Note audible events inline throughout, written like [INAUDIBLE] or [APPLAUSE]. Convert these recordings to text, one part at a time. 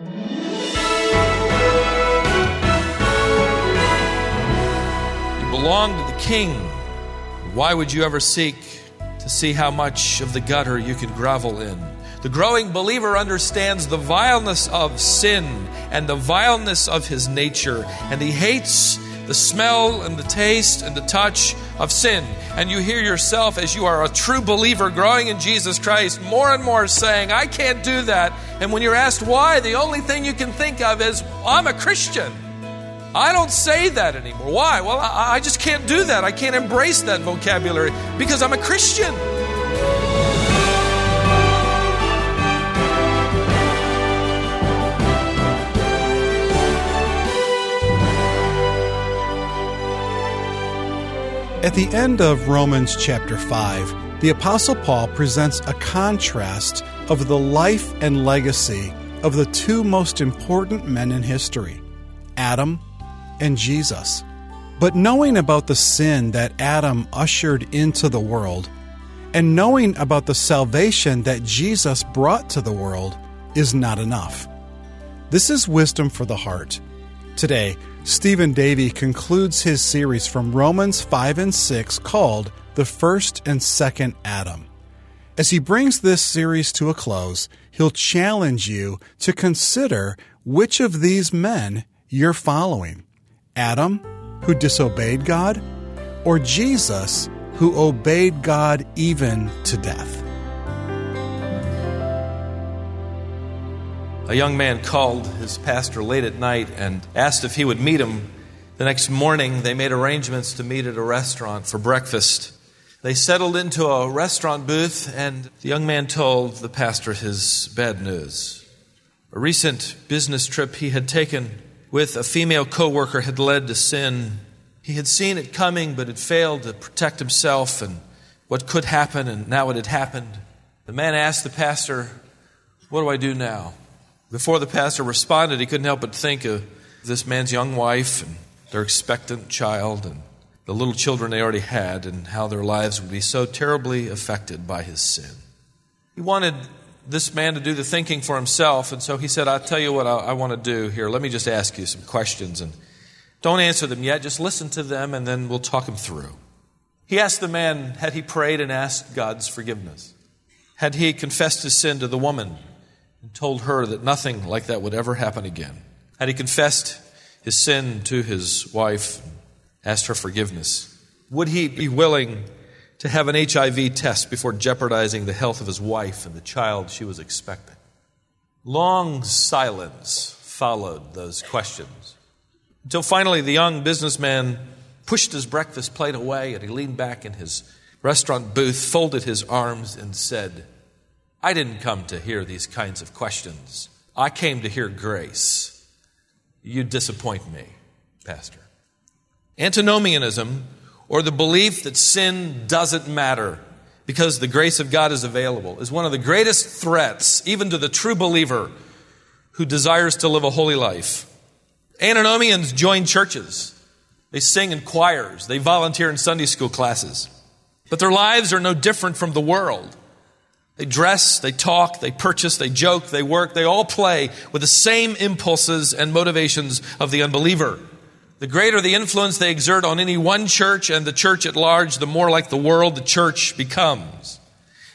You belong to the King. Why would you ever seek to see how much of the gutter you can grovel in? The growing believer understands the vileness of sin and the vileness of his nature, and he hates the smell and the taste and the touch of sin. And you hear yourself, as you are a true believer growing in Jesus Christ, more and more saying, I can't do that. And when you're asked why, the only thing you can think of is, I'm a Christian. I don't say that anymore. Why? Well, I, I just can't do that. I can't embrace that vocabulary because I'm a Christian. At the end of Romans chapter 5, the Apostle Paul presents a contrast of the life and legacy of the two most important men in history, Adam and Jesus. But knowing about the sin that Adam ushered into the world and knowing about the salvation that Jesus brought to the world is not enough. This is wisdom for the heart. Today, Stephen Davey concludes his series from Romans 5 and 6 called The First and Second Adam. As he brings this series to a close, he'll challenge you to consider which of these men you're following. Adam, who disobeyed God, or Jesus, who obeyed God even to death? A young man called his pastor late at night and asked if he would meet him. The next morning, they made arrangements to meet at a restaurant for breakfast. They settled into a restaurant booth, and the young man told the pastor his bad news. A recent business trip he had taken with a female coworker had led to sin. He had seen it coming, but had failed to protect himself and what could happen, and now it had happened. The man asked the pastor, What do I do now? Before the pastor responded, he couldn't help but think of this man's young wife and their expectant child and the little children they already had and how their lives would be so terribly affected by his sin. He wanted this man to do the thinking for himself. And so he said, I'll tell you what I, I want to do here. Let me just ask you some questions and don't answer them yet. Just listen to them and then we'll talk them through. He asked the man, had he prayed and asked God's forgiveness? Had he confessed his sin to the woman and told her that nothing like that would ever happen again? Had he confessed his sin to his wife, asked her forgiveness? Would he be willing to have an HIV test before jeopardizing the health of his wife and the child she was expecting. Long silence followed those questions until finally the young businessman pushed his breakfast plate away and he leaned back in his restaurant booth, folded his arms, and said, I didn't come to hear these kinds of questions. I came to hear grace. You disappoint me, Pastor. Antinomianism or the belief that sin doesn't matter because the grace of God is available is one of the greatest threats, even to the true believer who desires to live a holy life. Antinomians join churches. They sing in choirs. They volunteer in Sunday school classes. But their lives are no different from the world. They dress, they talk, they purchase, they joke, they work, they all play with the same impulses and motivations of the unbeliever. The greater the influence they exert on any one church and the church at large, the more like the world the church becomes.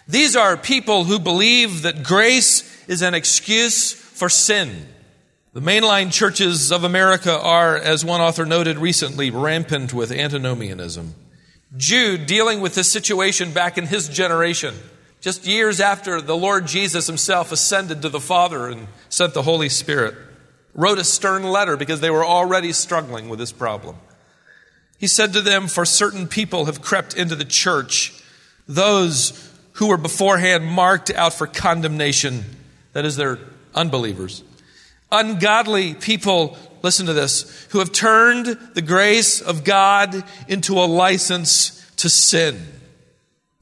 These are people who believe that grace is an excuse for sin. The mainline churches of America are, as one author noted recently, rampant with antinomianism. Jude, dealing with this situation back in his generation, just years after the Lord Jesus himself ascended to the Father and sent the Holy Spirit wrote a stern letter because they were already struggling with this problem. He said to them, For certain people have crept into the church, those who were beforehand marked out for condemnation, that is, they're unbelievers. Ungodly people, listen to this, who have turned the grace of God into a license to sin.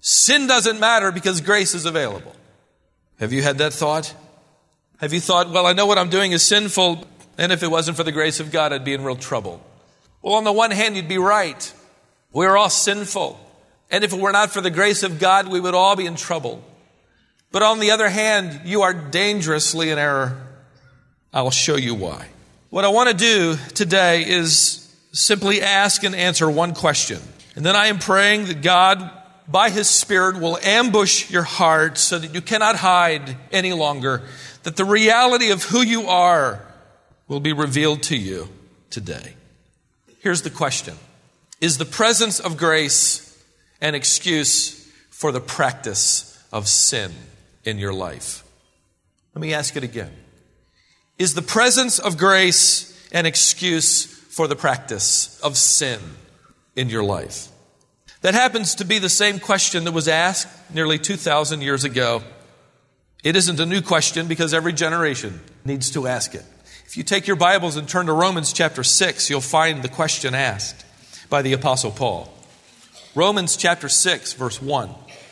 Sin doesn't matter because grace is available. Have you had that thought? Have you thought, well, I know what I'm doing is sinful, and if it wasn't for the grace of God, I'd be in real trouble? Well, on the one hand, you'd be right. We're all sinful. And if it were not for the grace of God, we would all be in trouble. But on the other hand, you are dangerously in error. I'll show you why. What I want to do today is simply ask and answer one question. And then I am praying that God, by His Spirit, will ambush your heart so that you cannot hide any longer, that the reality of who you are will be revealed to you today. Here's the question Is the presence of grace an excuse for the practice of sin in your life? Let me ask it again. Is the presence of grace an excuse for the practice of sin in your life? That happens to be the same question that was asked nearly 2,000 years ago. It isn't a new question because every generation needs to ask it. If you take your Bibles and turn to Romans chapter 6, you'll find the question asked by the Apostle Paul. Romans chapter 6, verse 1.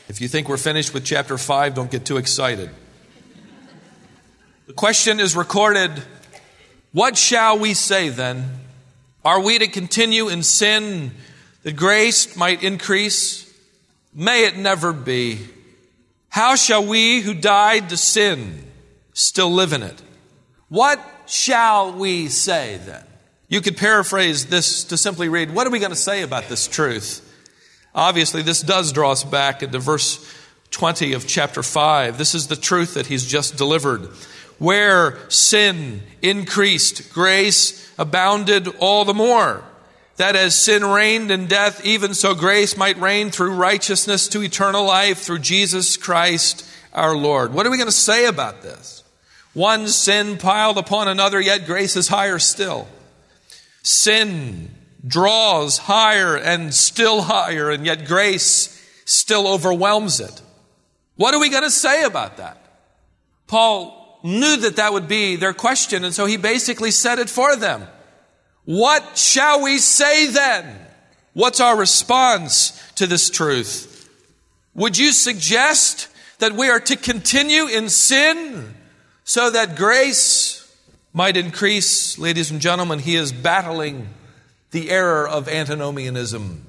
If you think we're finished with chapter 5, don't get too excited. The question is recorded What shall we say then? Are we to continue in sin that grace might increase? May it never be. How shall we who died to sin still live in it? What shall we say then? You could paraphrase this to simply read, What are we going to say about this truth? Obviously, this does draw us back into verse 20 of chapter 5. This is the truth that he's just delivered. Where sin increased, grace abounded all the more. That as sin reigned in death, even so grace might reign through righteousness to eternal life through Jesus Christ our Lord. What are we going to say about this? One sin piled upon another, yet grace is higher still. Sin draws higher and still higher, and yet grace still overwhelms it. What are we going to say about that? Paul knew that that would be their question, and so he basically said it for them. What shall we say then? What's our response to this truth? Would you suggest that we are to continue in sin so that grace might increase? Ladies and gentlemen, he is battling the error of antinomianism.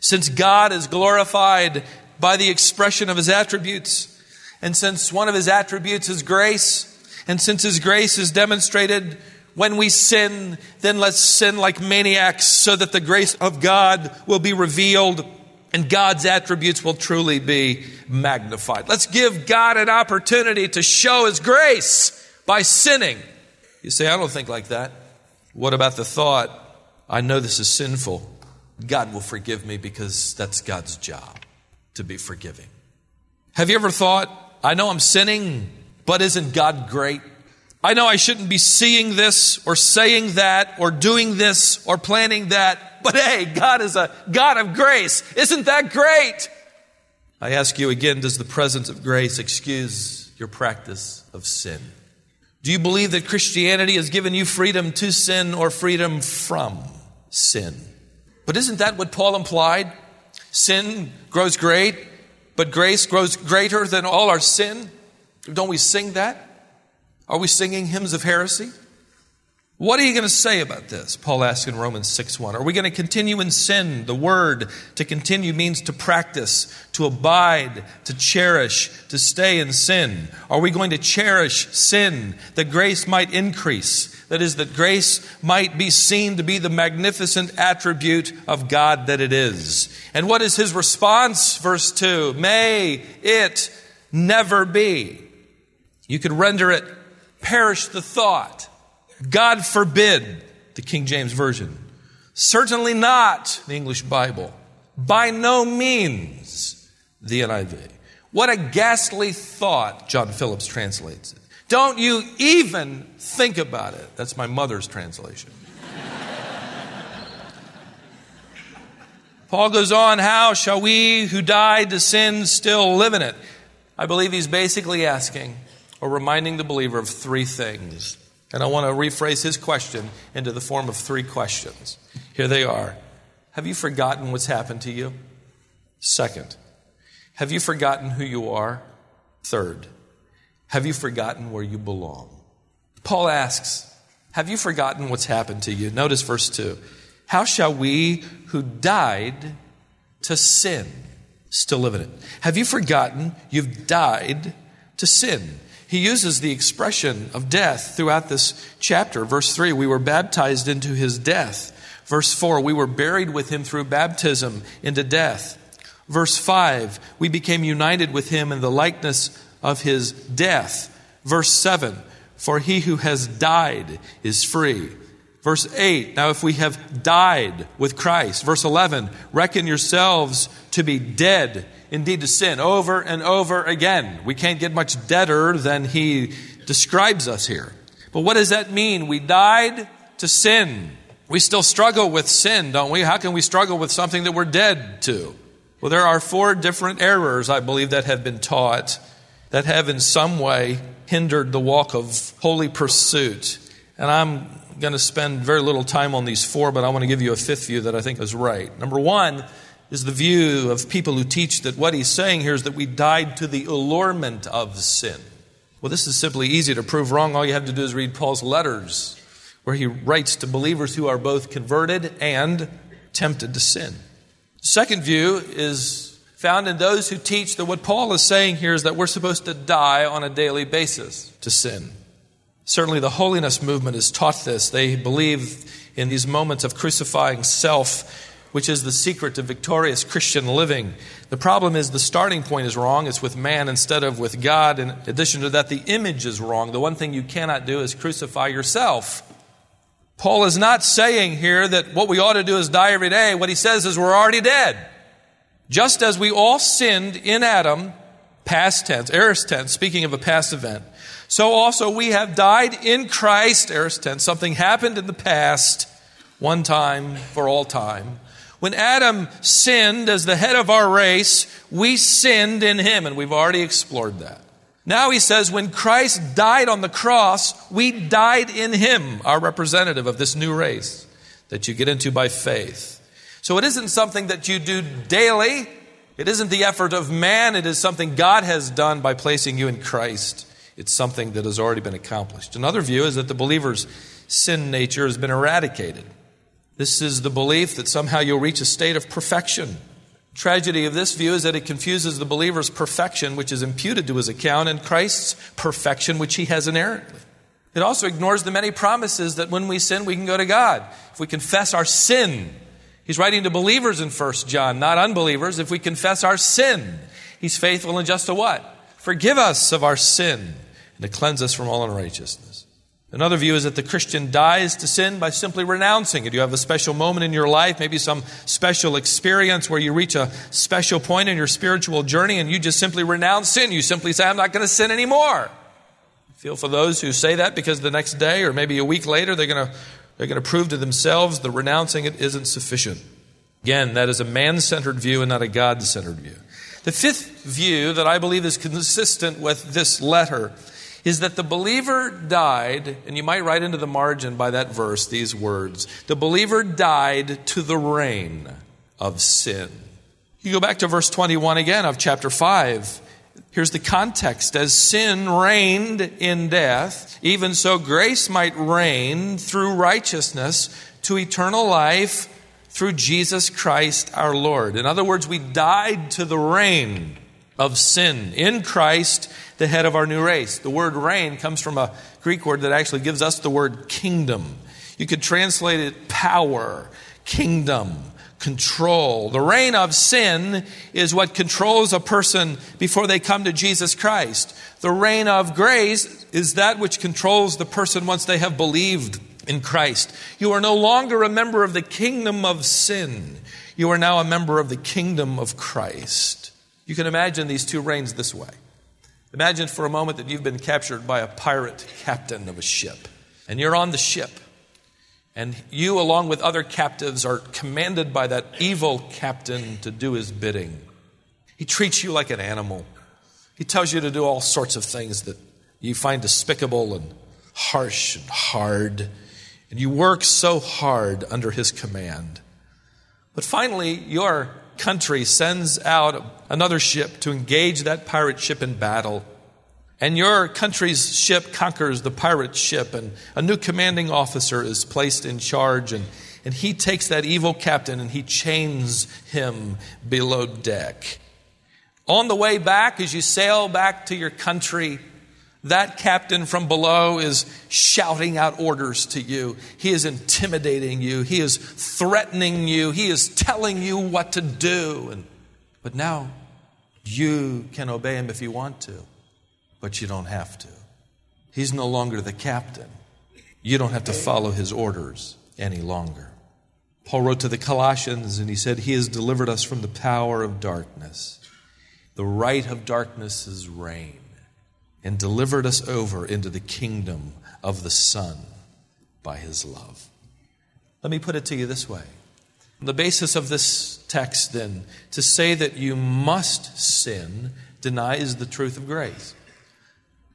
Since God is glorified by the expression of his attributes, and since one of his attributes is grace, and since his grace is demonstrated when we sin, then let's sin like maniacs so that the grace of God will be revealed and God's attributes will truly be magnified. Let's give God an opportunity to show his grace by sinning. You say, I don't think like that. What about the thought, I know this is sinful. God will forgive me because that's God's job to be forgiving. Have you ever thought, I know I'm sinning, but isn't God great? I know I shouldn't be seeing this or saying that or doing this or planning that, but hey, God is a God of grace. Isn't that great? I ask you again, does the presence of grace excuse your practice of sin? Do you believe that Christianity has given you freedom to sin or freedom from sin. But isn't that what Paul implied? Sin grows great, but grace grows greater than all our sin. Don't we sing that? Are we singing hymns of heresy? What are you going to say about this? Paul asks in Romans 6 1. Are we going to continue in sin? The word to continue means to practice, to abide, to cherish, to stay in sin. Are we going to cherish sin that grace might increase? That is, that grace might be seen to be the magnificent attribute of God that it is. And what is his response? Verse 2 May it never be. You could render it, perish the thought God forbid, the King James Version. Certainly not, the English Bible. By no means, the NIV. What a ghastly thought, John Phillips translates it. Don't you even think about it. That's my mother's translation. [LAUGHS] Paul goes on, How shall we who died to sin still live in it? I believe he's basically asking or reminding the believer of three things. And I want to rephrase his question into the form of three questions. Here they are Have you forgotten what's happened to you? Second, have you forgotten who you are? Third, have you forgotten where you belong? Paul asks, Have you forgotten what's happened to you? Notice verse 2. How shall we who died to sin still live in it? Have you forgotten you've died to sin? He uses the expression of death throughout this chapter. Verse 3, we were baptized into his death. Verse 4, we were buried with him through baptism into death. Verse 5, we became united with him in the likeness of his death. Verse 7, for he who has died is free. Verse 8, now if we have died with Christ. Verse 11, reckon yourselves to be dead indeed to sin over and over again. We can't get much deader than he describes us here. But what does that mean? We died to sin. We still struggle with sin, don't we? How can we struggle with something that we're dead to? Well, there are four different errors, I believe, that have been taught that have in some way hindered the walk of holy pursuit. And I'm going to spend very little time on these four, but I want to give you a fifth view that I think is right. Number one is the view of people who teach that what he's saying here is that we died to the allurement of sin. Well, this is simply easy to prove wrong. All you have to do is read Paul's letters, where he writes to believers who are both converted and tempted to sin. The Second view is found in those who teach that what Paul is saying here is that we're supposed to die on a daily basis to sin. Certainly, the holiness movement has taught this. They believe in these moments of crucifying self, which is the secret to victorious Christian living. The problem is the starting point is wrong. It's with man instead of with God. In addition to that, the image is wrong. The one thing you cannot do is crucify yourself. Paul is not saying here that what we ought to do is die every day. What he says is we're already dead. Just as we all sinned in Adam, past tense, aorist tense, speaking of a past event, so also we have died in Christ, aorist tense, something happened in the past, one time for all time. When Adam sinned as the head of our race, we sinned in him, and we've already explored that. Now he says, when Christ died on the cross, we died in him, our representative of this new race that you get into by faith. So it isn't something that you do daily. It isn't the effort of man. It is something God has done by placing you in Christ. It's something that has already been accomplished. Another view is that the believer's sin nature has been eradicated. This is the belief that somehow you'll reach a state of perfection. Tragedy of this view is that it confuses the believer's perfection, which is imputed to his account, and Christ's perfection, which he has inherently. It also ignores the many promises that when we sin, we can go to God. If we confess our sin, he's writing to believers in 1 John, not unbelievers. If we confess our sin, he's faithful and just to what? Forgive us of our sin and to cleanse us from all unrighteousness. Another view is that the Christian dies to sin by simply renouncing it. You have a special moment in your life, maybe some special experience where you reach a special point in your spiritual journey and you just simply renounce sin. You simply say, I'm not going to sin anymore. Feel for those who say that because the next day or maybe a week later they're going to, they're going to prove to themselves that renouncing it isn't sufficient. Again, that is a man centered view and not a God centered view. The fifth view that I believe is consistent with this letter is that the believer died, and you might write into the margin by that verse these words the believer died to the reign of sin. You go back to verse 21 again of chapter 5. Here's the context. As sin reigned in death, even so grace might reign through righteousness to eternal life through Jesus Christ our Lord. In other words, we died to the reign of sin in Christ the head of our new race. The word reign comes from a Greek word that actually gives us the word kingdom. You could translate it power, kingdom, control. The reign of sin is what controls a person before they come to Jesus Christ. The reign of grace is that which controls the person once they have believed in Christ. You are no longer a member of the kingdom of sin. You are now a member of the kingdom of Christ. You can imagine these two reigns this way. Imagine for a moment that you've been captured by a pirate captain of a ship, and you're on the ship. And you, along with other captives, are commanded by that evil captain to do his bidding. He treats you like an animal. He tells you to do all sorts of things that you find despicable and harsh and hard. And you work so hard under his command. But finally, you're country sends out another ship to engage that pirate ship in battle. And your country's ship conquers the pirate ship, and a new commanding officer is placed in charge, and, and he takes that evil captain and he chains him below deck. On the way back, as you sail back to your country, That captain from below is shouting out orders to you. He is intimidating you. He is threatening you. He is telling you what to do. And, but now you can obey him if you want to, but you don't have to. He's no longer the captain. You don't have to follow his orders any longer. Paul wrote to the Colossians and he said, He has delivered us from the power of darkness, the right of darkness's reign and delivered us over into the kingdom of the Son by his love. Let me put it to you this way. The basis of this text, then, to say that you must sin denies the truth of grace.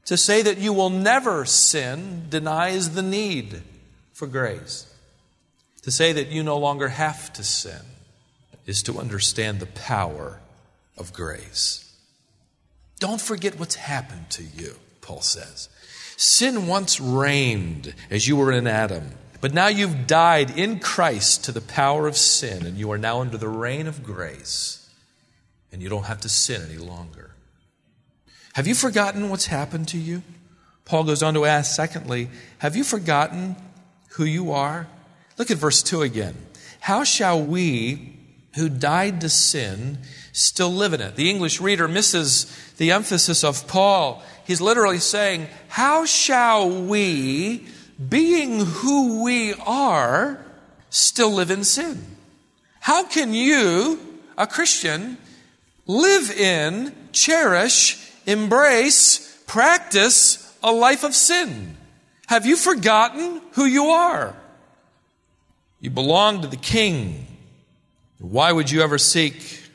To say that you will never sin denies the need for grace. To say that you no longer have to sin is to understand the power of grace. Don't forget what's happened to you, Paul says. Sin once reigned as you were in Adam, but now you've died in Christ to the power of sin, and you are now under the reign of grace, and you don't have to sin any longer. Have you forgotten what's happened to you? Paul goes on to ask, secondly, have you forgotten who you are? Look at verse 2 again. How shall we who died to sin still live in it? The English reader misses the emphasis of Paul. He's literally saying, How shall we, being who we are, still live in sin? How can you, a Christian, live in, cherish, embrace, practice a life of sin? Have you forgotten who you are? You belong to the King. Why would you ever seek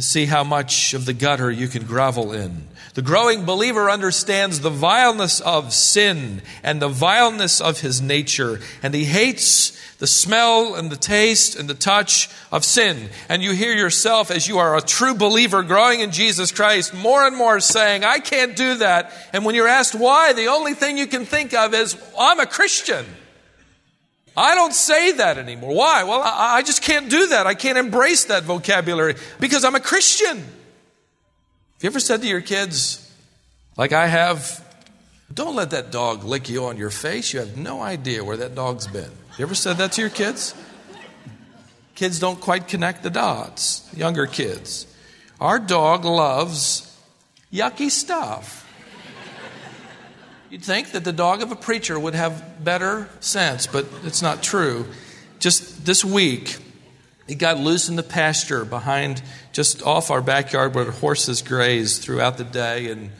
to see how much of the gutter you can grovel in. The growing believer understands the vileness of sin and the vileness of his nature, and he hates the smell and the taste and the touch of sin. And you hear yourself, as you are a true believer growing in Jesus Christ, more and more saying, I can't do that. And when you're asked why, the only thing you can think of is, I'm a Christian. I don't say that anymore. Why? Well, I, I, just can't do that. I can't embrace that vocabulary because I'm a Christian. Have you ever said to your kids, like I have, don't let that dog lick you on your face? You have no idea where that dog's been. You ever said that to your kids? Kids don't quite connect the dots, younger kids. Our dog loves yucky stuff. You'd think that the dog of a preacher would have better sense, but it's not true. Just this week, he got loose in the pasture behind, just off our backyard where the horses graze throughout the day. And,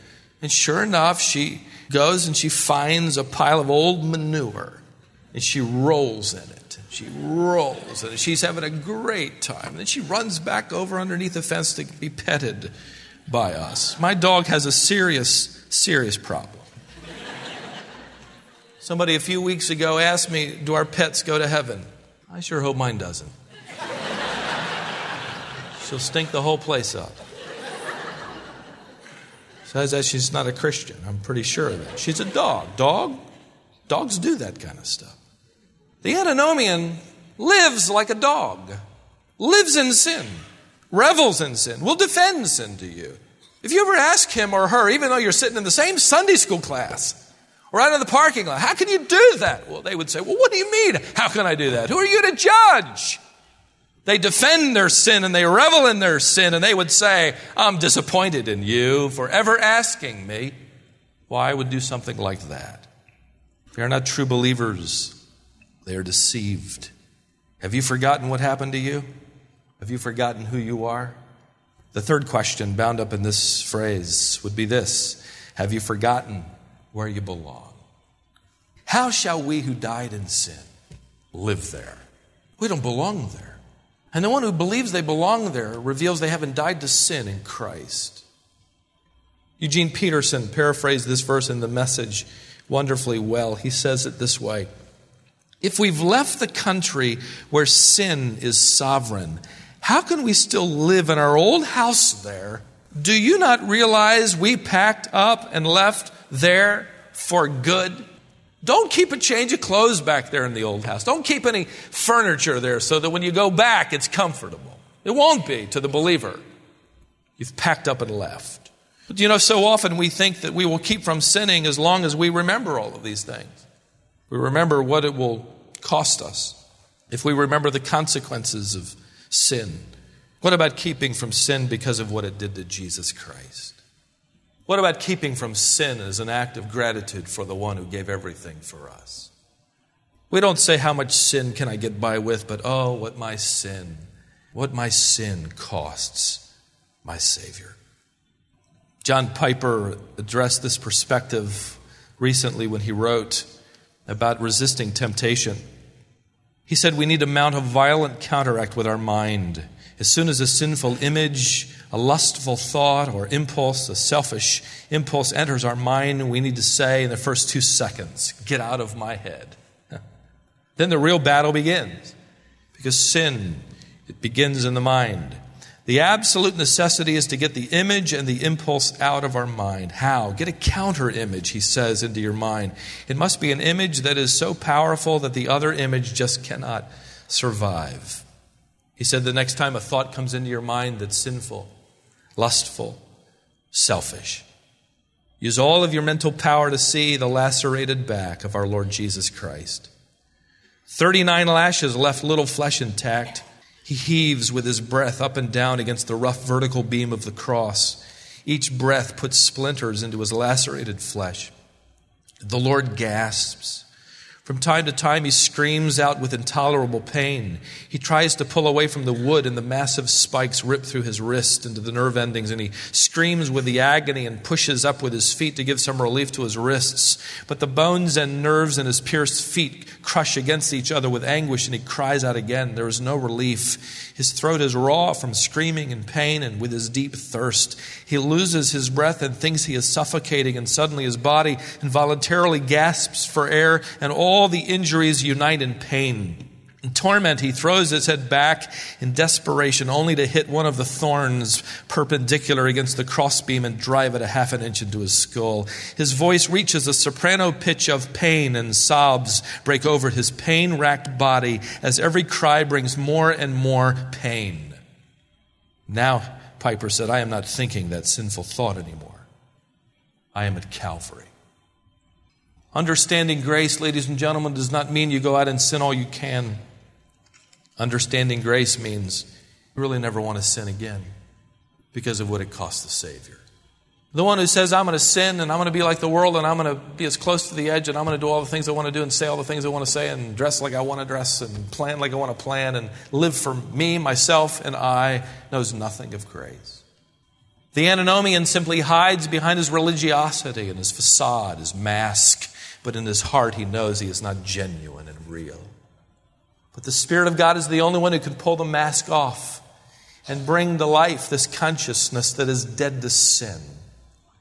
and sure enough, she goes and she finds a pile of old manure and she rolls in it. She rolls and she's having a great time. Then she runs back over underneath the fence to be petted by us. My dog has a serious, serious problem. Somebody a few weeks ago asked me, Do our pets go to heaven? I sure hope mine doesn't. [LAUGHS] She'll stink the whole place up. Says that she's not a Christian. I'm pretty sure of that. She's a dog. Dog? Dogs do that kind of stuff. The antinomian lives like a dog, lives in sin, revels in sin, will defend sin to you. If you ever ask him or her, even though you're sitting in the same Sunday school class, out in the parking lot. How can you do that? Well, they would say, Well, what do you mean? How can I do that? Who are you to judge? They defend their sin and they revel in their sin, and they would say, I'm disappointed in you for ever asking me why I would do something like that. They are not true believers, they are deceived. Have you forgotten what happened to you? Have you forgotten who you are? The third question bound up in this phrase would be this Have you forgotten where you belong. How shall we who died in sin live there? We don't belong there. And the one who believes they belong there reveals they haven't died to sin in Christ. Eugene Peterson paraphrased this verse in the message wonderfully well. He says it this way If we've left the country where sin is sovereign, how can we still live in our old house there? Do you not realize we packed up and left there for good. Don't keep a change of clothes back there in the old house. Don't keep any furniture there so that when you go back, it's comfortable. It won't be to the believer. You've packed up and left. But you know, so often we think that we will keep from sinning as long as we remember all of these things. We remember what it will cost us. If we remember the consequences of sin, what about keeping from sin because of what it did to Jesus Christ? What about keeping from sin as an act of gratitude for the one who gave everything for us? We don't say, How much sin can I get by with? but oh, what my sin, what my sin costs my Savior. John Piper addressed this perspective recently when he wrote about resisting temptation. He said, We need to mount a violent counteract with our mind. As soon as a sinful image, a lustful thought, or impulse, a selfish impulse enters our mind, and we need to say in the first two seconds, Get out of my head. [LAUGHS] then the real battle begins. Because sin, it begins in the mind. The absolute necessity is to get the image and the impulse out of our mind. How? Get a counter image, he says, into your mind. It must be an image that is so powerful that the other image just cannot survive. He said the next time a thought comes into your mind that's sinful, lustful, selfish, use all of your mental power to see the lacerated back of our Lord Jesus Christ. 39 lashes left little flesh intact. He heaves with his breath up and down against the rough vertical beam of the cross. Each breath puts splinters into his lacerated flesh. The Lord gasps. From time to time, he screams out with intolerable pain. He tries to pull away from the wood, and the massive spikes rip through his wrist into the nerve endings, and he screams with the agony and pushes up with his feet to give some relief to his wrists. But the bones and nerves in his pierced feet crush against each other with anguish, and he cries out again. There is no relief. His throat is raw from screaming and pain, and with his deep thirst, he loses his breath and thinks he is suffocating, and suddenly his body involuntarily gasps for air, and all the injuries unite in pain. In torment, he throws his head back in desperation, only to hit one of the thorns perpendicular against the crossbeam and drive it a half an inch into his skull. His voice reaches a soprano pitch of pain, and sobs break over his pain racked body as every cry brings more and more pain. Now, Piper said, I am not thinking that sinful thought anymore. I am at Calvary. Understanding grace, ladies and gentlemen, does not mean you go out and sin all you can. Understanding grace means you really never want to sin again because of what it cost the Savior. The one who says, I'm going to sin and I'm going to be like the world and I'm going to be as close to the edge and I'm going to do all the things I want to do and say all the things I want to say and dress like I want to dress and plan like I want to plan and live for me, myself, and I knows nothing of grace. The antinomian simply hides behind his religiosity and his facade, his mask but in his heart he knows he is not genuine and real. But the Spirit of God is the only one who can pull the mask off and bring to life this consciousness that is dead to sin.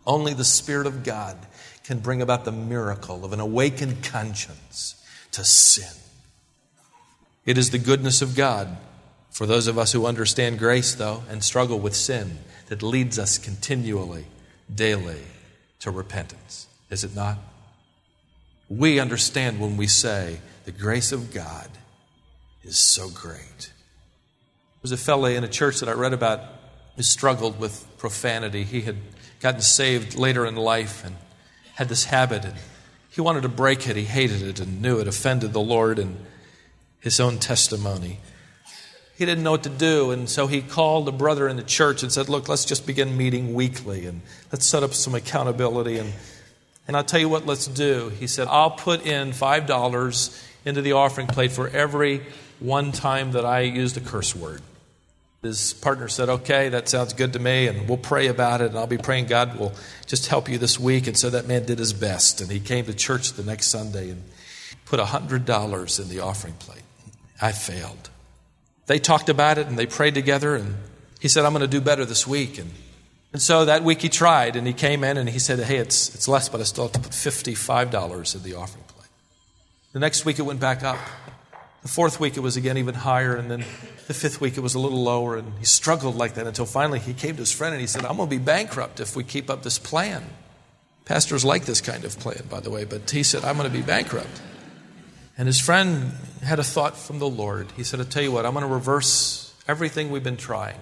Only the Spirit of God can bring about the miracle of an awakened conscience to sin. It is the goodness of God for those of us who understand grace, though, and struggle with sin that leads us continually, daily to repentance. Is it not? We understand when we say the grace of God is so great. There was a fellow in a church that I read about who struggled with profanity. He had gotten saved later in life and had this habit, and he wanted to break it. He hated it and knew it offended the Lord and his own testimony. He didn't know what to do, and so he called a brother in the church and said, Look, let's just begin meeting weekly and let's set up some accountability and and I'll tell you what, let's do. He said, I'll put in $5 into the offering plate for every one time that I used a curse word. His partner said, Okay, that sounds good to me, and we'll pray about it, and I'll be praying God will just help you this week. And so that man did his best, and he came to church the next Sunday and put $100 in the offering plate. I failed. They talked about it, and they prayed together, and he said, I'm going to do better this week. And and so that week he tried, and he came in and he said, Hey, it's, it's less, but I still have to put $55 in the offering plate. The next week it went back up. The fourth week it was again even higher, and then the fifth week it was a little lower, and he struggled like that until finally he came to his friend and he said, I'm going to be bankrupt if we keep up this plan. Pastors like this kind of plan, by the way, but he said, I'm going to be bankrupt. And his friend had a thought from the Lord. He said, I'll tell you what, I'm going to reverse everything we've been trying.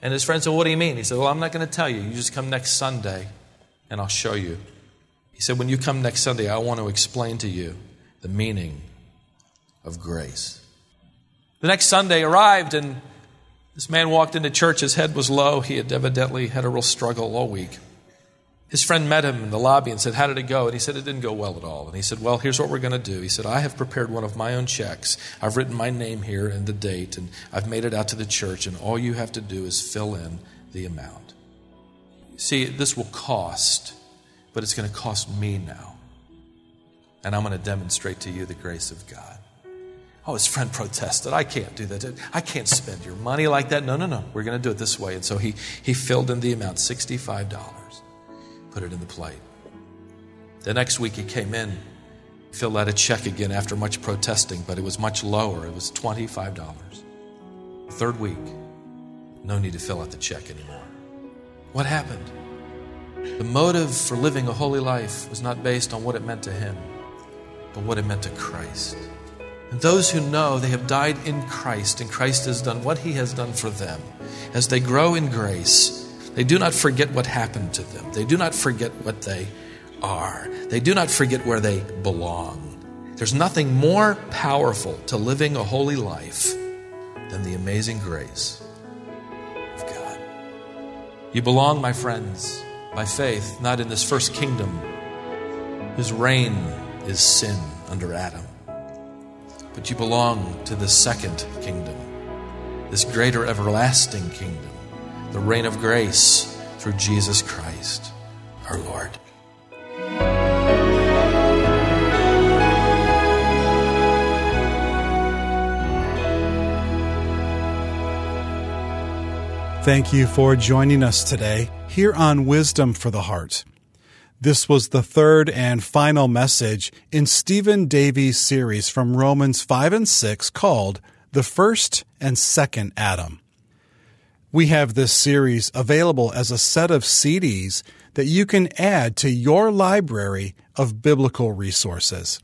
And his friend said, What do you mean? He said, Well, I'm not going to tell you. You just come next Sunday and I'll show you. He said, When you come next Sunday, I want to explain to you the meaning of grace. The next Sunday arrived, and this man walked into church. His head was low. He had evidently had a real struggle all week. His friend met him in the lobby and said, How did it go? And he said, It didn't go well at all. And he said, Well, here's what we're going to do. He said, I have prepared one of my own checks. I've written my name here and the date, and I've made it out to the church, and all you have to do is fill in the amount. See, this will cost, but it's going to cost me now. And I'm going to demonstrate to you the grace of God. Oh, his friend protested. I can't do that. I can't spend your money like that. No, no, no. We're going to do it this way. And so he, he filled in the amount $65 put it in the plate. The next week he came in, filled out a check again after much protesting, but it was much lower. It was $25. Third week, no need to fill out the check anymore. What happened? The motive for living a holy life was not based on what it meant to him, but what it meant to Christ. And those who know they have died in Christ, and Christ has done what he has done for them, as they grow in grace, they do not forget what happened to them. They do not forget what they are. They do not forget where they belong. There's nothing more powerful to living a holy life than the amazing grace of God. You belong, my friends, by faith, not in this first kingdom whose reign is sin under Adam, but you belong to the second kingdom, this greater everlasting kingdom the reign of grace through Jesus Christ, our Lord. Thank you for joining us today here on Wisdom for the Heart. This was the third and final message in Stephen Davey's series from Romans 5 and 6 called The First and Second Adam. We have this series available as a set of CDs that you can add to your library of biblical resources.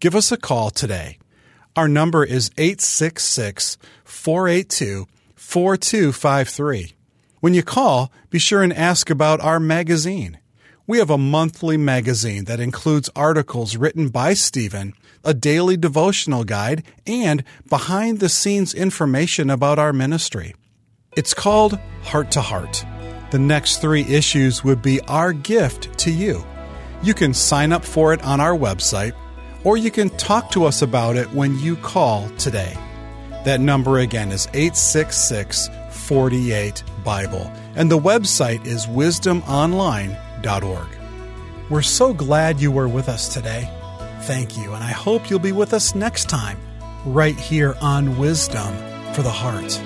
Give us a call today. Our number is 866 482 4253. When you call, be sure and ask about our magazine. We have a monthly magazine that includes articles written by Stephen, a daily devotional guide, and behind the scenes information about our ministry. It's called Heart to Heart. The next three issues would be our gift to you. You can sign up for it on our website, or you can talk to us about it when you call today. That number again is 866 48 Bible, and the website is wisdomonline.org. We're so glad you were with us today. Thank you, and I hope you'll be with us next time, right here on Wisdom for the Heart.